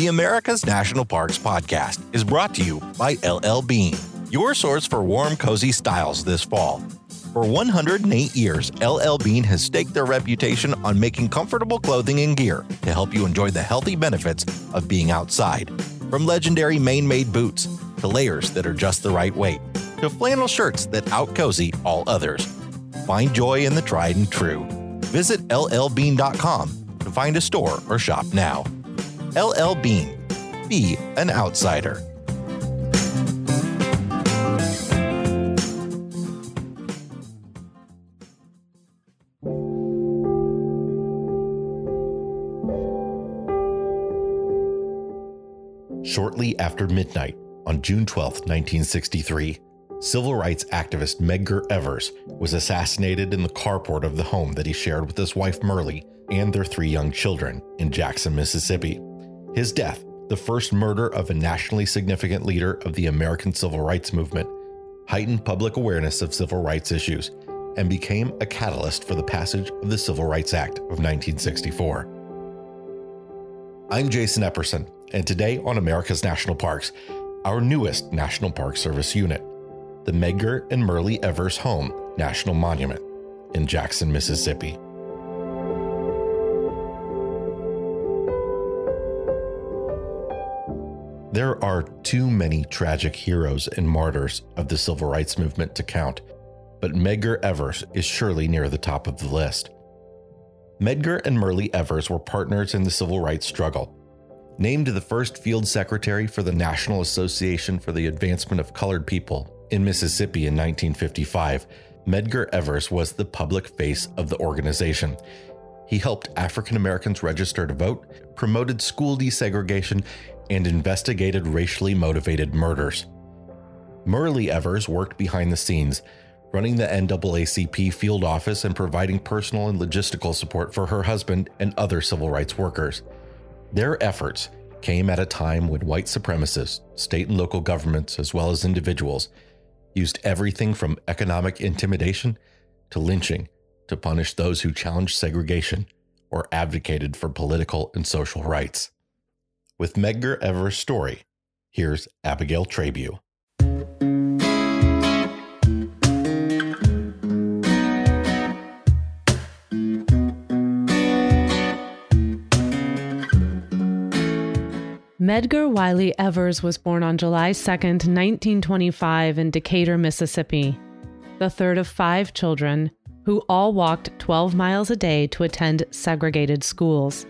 The America's National Parks podcast is brought to you by LL Bean, your source for warm, cozy styles this fall. For 108 years, LL Bean has staked their reputation on making comfortable clothing and gear to help you enjoy the healthy benefits of being outside. From legendary Maine made boots to layers that are just the right weight to flannel shirts that out cozy all others. Find joy in the tried and true. Visit llbean.com to find a store or shop now. LL Bean. Be an outsider. Shortly after midnight on June 12, 1963, civil rights activist Medgar Evers was assassinated in the carport of the home that he shared with his wife Myrlie and their three young children in Jackson, Mississippi. His death, the first murder of a nationally significant leader of the American civil rights movement, heightened public awareness of civil rights issues and became a catalyst for the passage of the Civil Rights Act of 1964. I'm Jason Epperson, and today on America's National Parks, our newest National Park Service unit, the Medgar and Myrlie Evers Home National Monument in Jackson, Mississippi. There are too many tragic heroes and martyrs of the civil rights movement to count, but Medgar Evers is surely near the top of the list. Medgar and Myrlie Evers were partners in the civil rights struggle. Named the first field secretary for the National Association for the Advancement of Colored People in Mississippi in 1955, Medgar Evers was the public face of the organization. He helped African Americans register to vote, promoted school desegregation, and investigated racially motivated murders. Myrlie Evers worked behind the scenes, running the NAACP field office and providing personal and logistical support for her husband and other civil rights workers. Their efforts came at a time when white supremacists, state and local governments, as well as individuals, used everything from economic intimidation to lynching to punish those who challenged segregation or advocated for political and social rights. With Medgar Evers' story, here's Abigail Trabue. Medgar Wiley Evers was born on July 2, 1925, in Decatur, Mississippi, the third of five children who all walked 12 miles a day to attend segregated schools.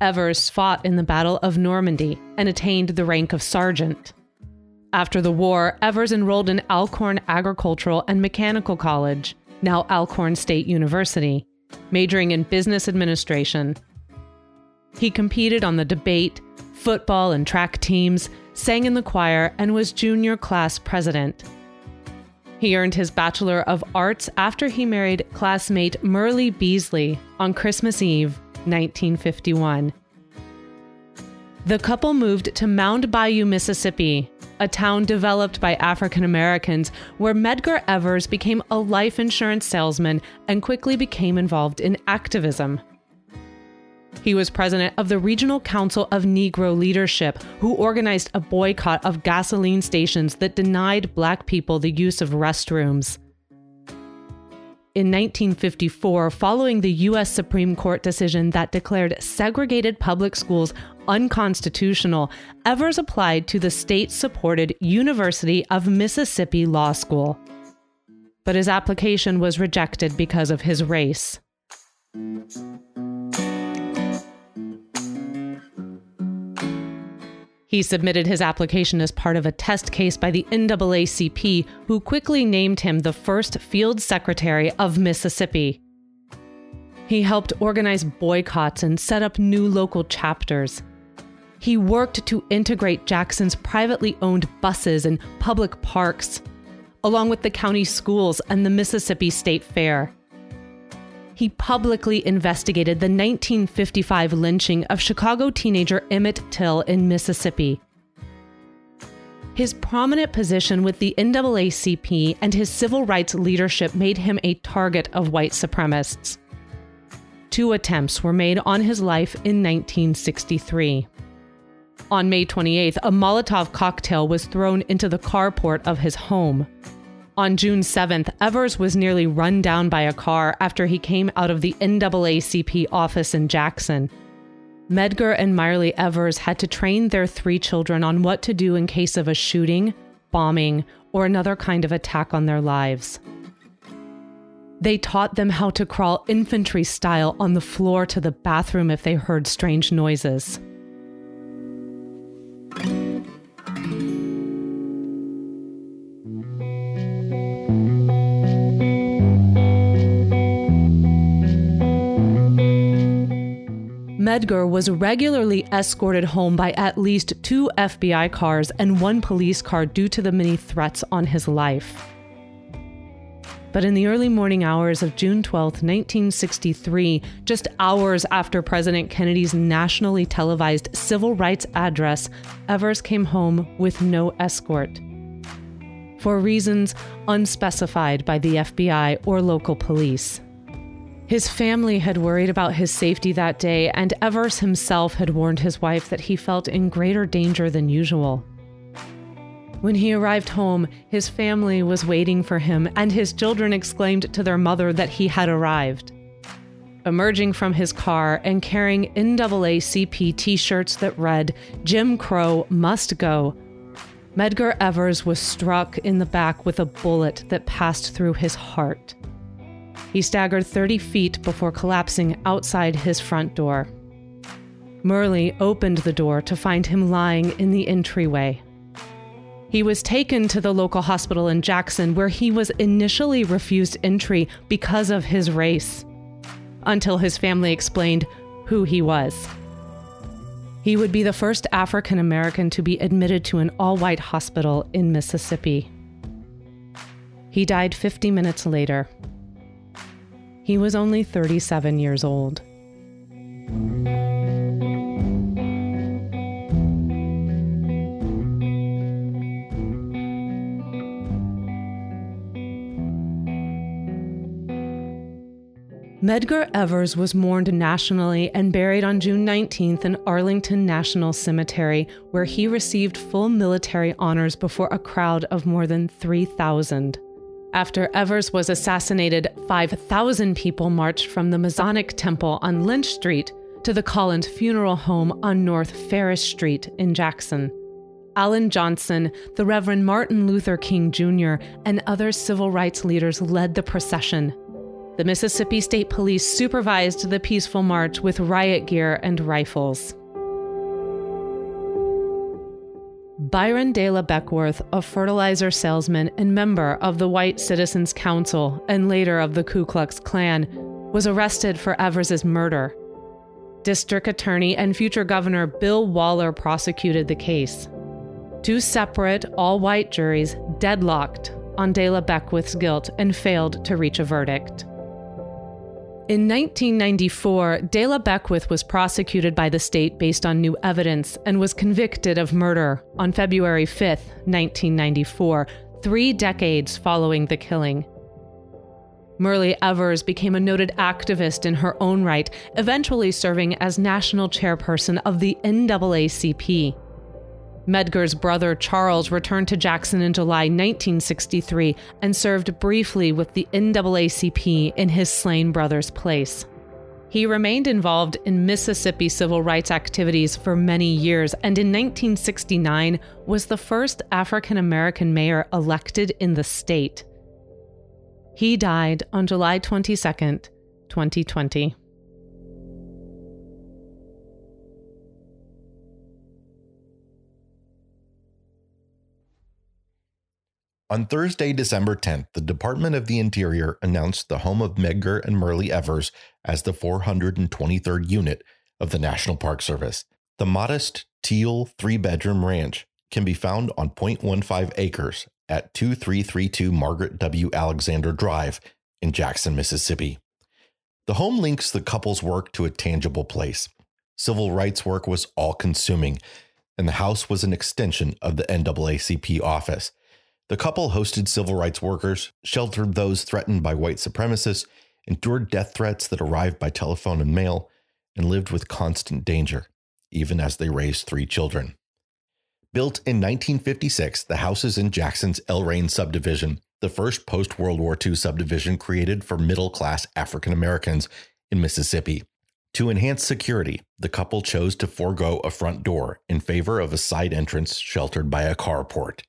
Evers fought in the Battle of Normandy and attained the rank of sergeant. After the war, Evers enrolled in Alcorn Agricultural and Mechanical College, now Alcorn State University, majoring in business administration. He competed on the debate, football, and track teams, sang in the choir, and was junior class president. He earned his Bachelor of Arts after he married classmate Myrlie Beasley on Christmas Eve 1951. The couple moved to Mound Bayou, Mississippi, a town developed by African Americans where Medgar Evers became a life insurance salesman and quickly became involved in activism. He was president of the Regional Council of Negro Leadership, who organized a boycott of gasoline stations that denied black people the use of restrooms in 1954 following the U.S. Supreme Court decision that declared segregated public schools unconstitutional, Evers applied to the state supported University of Mississippi Law School. But his application was rejected because of his race. He submitted his application as part of a test case by the NAACP, who quickly named him the first field secretary of Mississippi. He helped organize boycotts and set up new local chapters. He worked to integrate Jackson's privately owned buses and public parks, along with the county schools and the Mississippi State Fair he publicly investigated the 1955 lynching of Chicago teenager Emmett Till in Mississippi. His prominent position with the NAACP and his civil rights leadership made him a target of white supremacists. Two attempts were made on his life in 1963. On May 28th, a Molotov cocktail was thrown into the carport of his home. On June 7th, Evers was nearly run down by a car after he came out of the NAACP office in Jackson. Medgar and Myrlie Evers had to train their three children on what to do in case of a shooting, bombing, or another kind of attack on their lives. They taught them how to crawl infantry style on the floor to the bathroom if they heard strange noises. Medgar was regularly escorted home by at least two FBI cars and one police car due to the many threats on his life. But in the early morning hours of June 12, 1963, just hours after President Kennedy's nationally televised civil rights address, Evers came home with no escort. For reasons unspecified by the FBI or local police. His family had worried about his safety that day, and Evers himself had warned his wife that he felt in greater danger than usual. When he arrived home, his family was waiting for him, and his children exclaimed to their mother that he had arrived. Emerging from his car and carrying NAACP t shirts that read, Jim Crow must go, Medgar Evers was struck in the back with a bullet that passed through his heart. He staggered 30 feet before collapsing outside his front door. Myrlie opened the door to find him lying in the entryway. He was taken to the local hospital in Jackson, where he was initially refused entry because of his race, until his family explained who he was. He would be the first African American to be admitted to an all white hospital in Mississippi. He died 50 minutes later. He was only 37 years old. Medgar Evers was mourned nationally and buried on June 19th in Arlington National Cemetery, where he received full military honors before a crowd of more than 3,000. After Evers was assassinated, 5,000 people marched from the Masonic Temple on Lynch Street to the Collins Funeral Home on North Farish Street in Jackson. Allyn Johnson, the Reverend Martin Luther King Jr., and other civil rights leaders led the procession. The Mississippi State Police supervised the peaceful march with riot gear and rifles. Byron De La Beckwith, a fertilizer salesman and member of the White Citizens Council and later of the Ku Klux Klan, was arrested for Evers's murder. District Attorney and future Governor Bill Waller prosecuted the case. Two separate, all white juries deadlocked on De La Beckwith's guilt and failed to reach a verdict. In 1994, De La Beckwith was prosecuted by the state based on new evidence and was convicted of murder on February 5, 1994, three decades following the killing. Myrlie Evers became a noted activist in her own right, eventually serving as national chairperson of the NAACP. Medgar's brother Charles returned to Jackson in July 1963 and served briefly with the NAACP in his slain brother's place. He remained involved in Mississippi civil rights activities for many years and in 1969 was the first African American mayor elected in the state. He died on July 22, 2020. On Thursday, December 10th, the Department of the Interior announced the home of Medgar and Myrlie Evers as the 423rd unit of the National Park Service. The modest teal three bedroom ranch can be found on 0.15 acres at 2332 Margaret W. Alexander Drive in Jackson, Mississippi. The home links the couple's work to a tangible place. Civil rights work was all consuming, and the house was an extension of the NAACP office. The couple hosted civil rights workers, sheltered those threatened by white supremacists, endured death threats that arrived by telephone and mail, and lived with constant danger, even as they raised three children. Built in 1956, the houses in Jackson's Elraine subdivision, the first post World War II subdivision created for middle class African Americans in Mississippi. To enhance security, the couple chose to forego a front door in favor of a side entrance sheltered by a carport.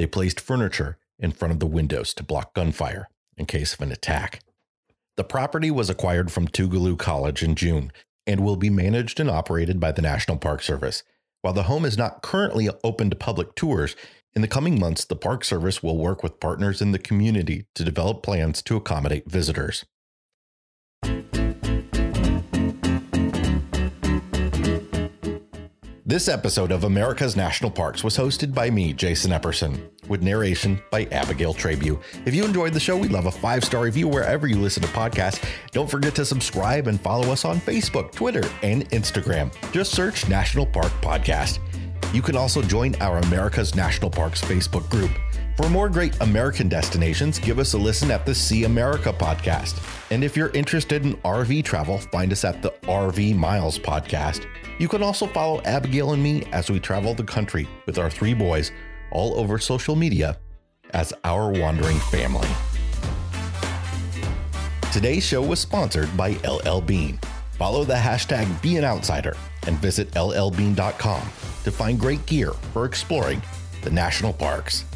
They placed furniture in front of the windows to block gunfire in case of an attack. The property was acquired from Tougaloo College in June and will be managed and operated by the National Park Service. While the home is not currently open to public tours, in the coming months, the Park Service will work with partners in the community to develop plans to accommodate visitors. This episode of America's National Parks was hosted by me, Jason Epperson, with narration by Abigail Trabue. If you enjoyed the show, we'd love a five star review wherever you listen to podcasts. Don't forget to subscribe and follow us on Facebook, Twitter, and Instagram. Just search National Park Podcast. You can also join our America's National Parks Facebook group. For more great American destinations, give us a listen at the See America podcast. And if you're interested in RV travel, find us at the RV Miles podcast. You can also follow Abigail and me as we travel the country with our three boys all over social media as our wandering family. Today's show was sponsored by LL Bean. Follow the hashtag Be an Outsider and visit llbean.com to find great gear for exploring the national parks.